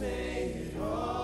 made it all.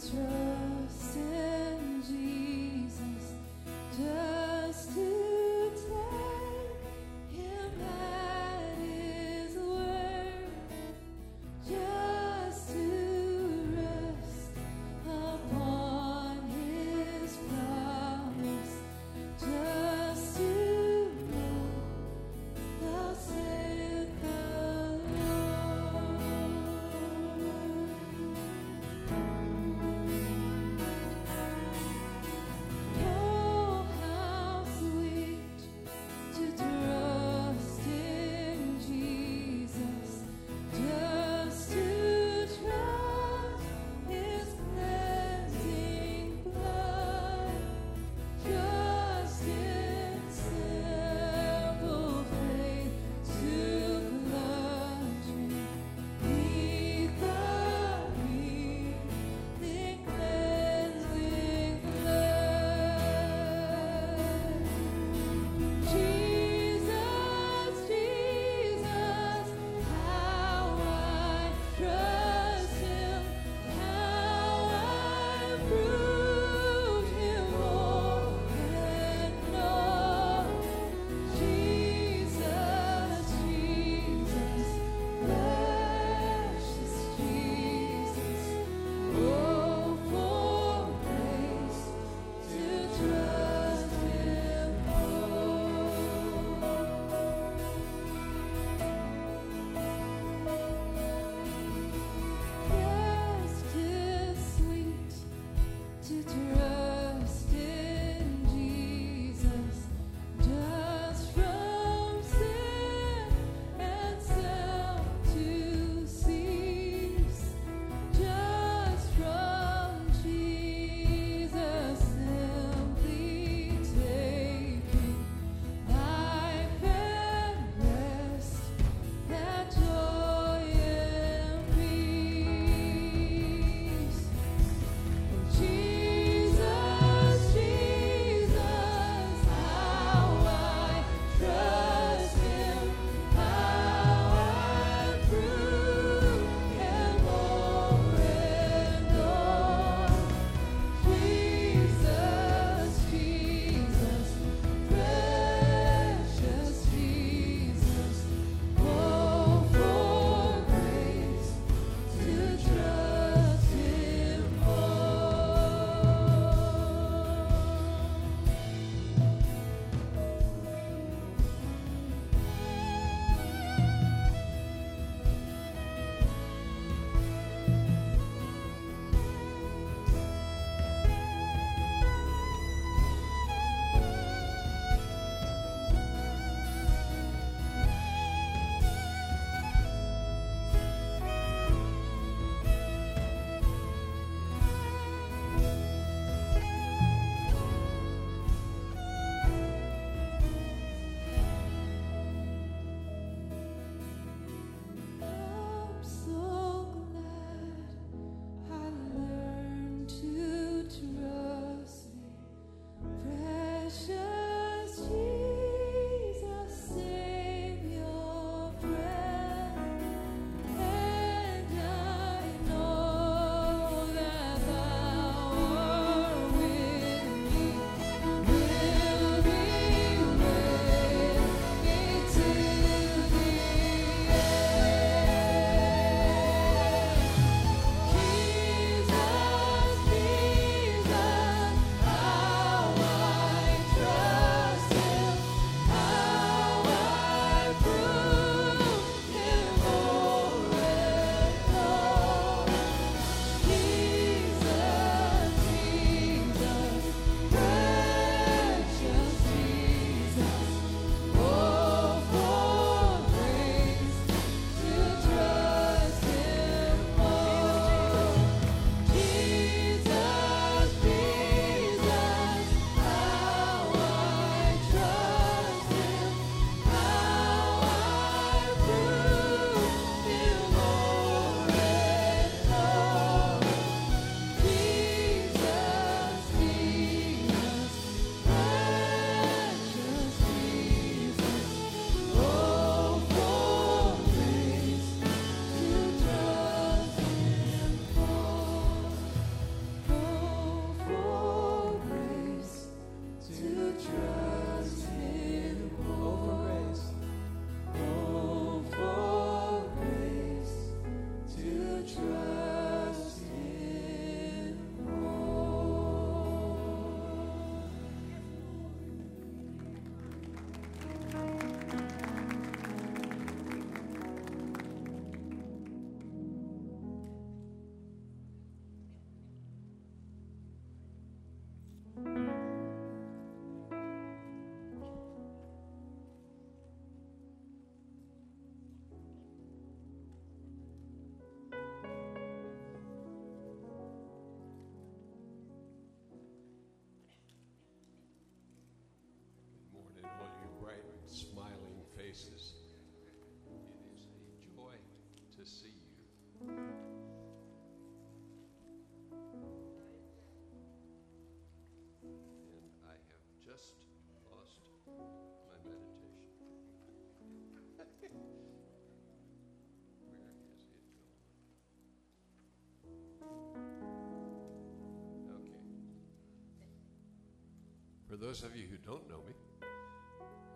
Trust Jesus. It is a joy to see you. And I have just lost my meditation. Where is it going? Okay. For those of you who don't know me,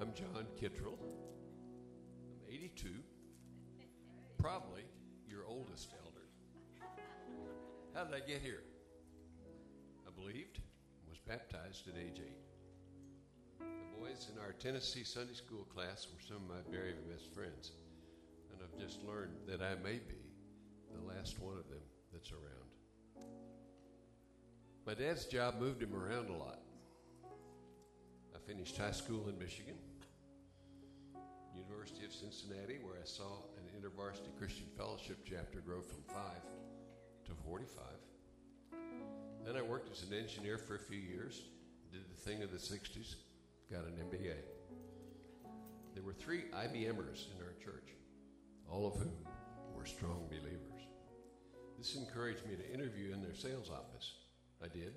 I'm John Kittrell. I'm 82, probably your oldest elder. How did I get here? I believed, and was baptized at age eight. The boys in our Tennessee Sunday school class were some of my very best friends, and I've just learned that I may be the last one of them that's around. My dad's job moved him around a lot. I finished high school in Michigan, University of Cincinnati, where I saw an InterVarsity Christian Fellowship chapter grow from five to 45. Then I worked as an engineer for a few years, did the thing of the 60s, got an MBA. There were three IBMers in our church, all of whom were strong believers. This encouraged me to interview in their sales office. I did,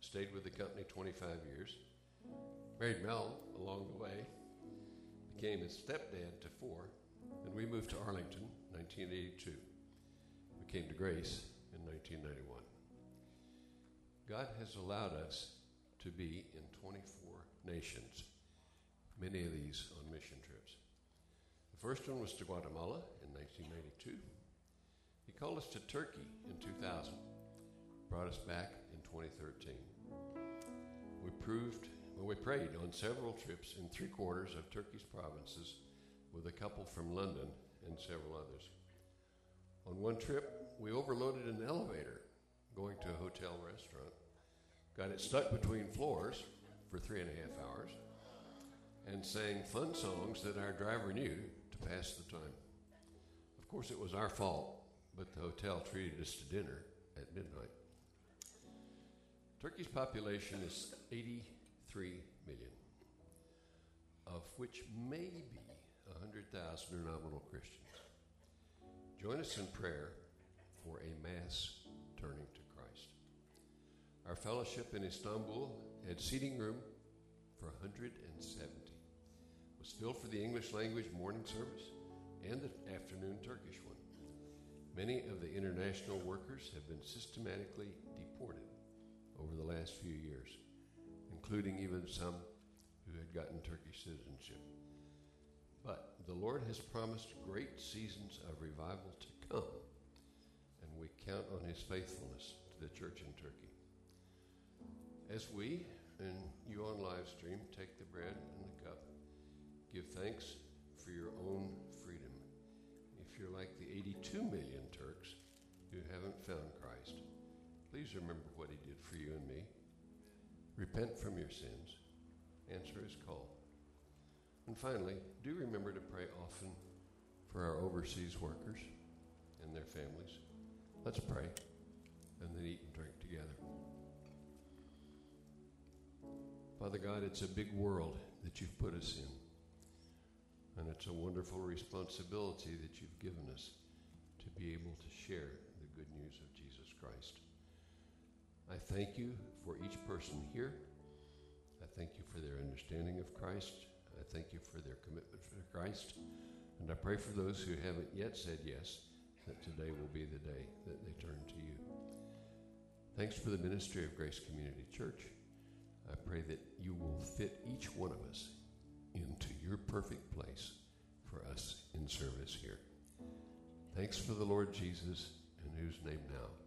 stayed with the company 25 years, married Mel along the way, became his stepdad to four, and we moved to Arlington 1982. We came to Grace in 1991. God has allowed us to be in 24 nations, many of these on mission trips. The first one was to Guatemala in 1992. He called us to Turkey in 2000, brought us back in 2013. We proved, we prayed on several trips in three quarters of Turkey's provinces with a couple from London and several others. On one trip, we overloaded an elevator going to a hotel restaurant, got it stuck between floors for three and a half hours, and sang fun songs that our driver knew to pass the time. Of course, it was our fault, but the hotel treated us to dinner at midnight. Turkey's population is 83 million, of which maybe 100,000 are nominal Christians. Join us in prayer for a mass turning to Christ. Our fellowship in Istanbul had seating room for 170. It was filled for the English language morning service and the afternoon Turkish one. Many of the international workers have been systematically deported over the last few years, including even some who had gotten Turkish citizenship. But the Lord has promised great seasons of revival to come, and we count on his faithfulness to the church in Turkey. As we and you on live stream take the bread and the cup, give thanks for your own freedom. If you're like the 82 million Turks who haven't found Christ, please remember what he did for you and me. Repent from your sins, answer his call. And finally, do remember to pray often for our overseas workers and their families. Let's pray and then eat and drink together. Father God, it's a big world that you've put us in. And it's a wonderful responsibility that you've given us to be able to share the good news of Jesus Christ. I thank you for each person here. I thank you for their understanding of Christ. I thank you for their commitment to Christ. And I pray for those who haven't yet said yes, that today will be the day that they turn to you. Thanks for the ministry of Grace Community Church. I pray that you will fit each one of us into your perfect place for us in service here. Thanks for the Lord Jesus, in whose name now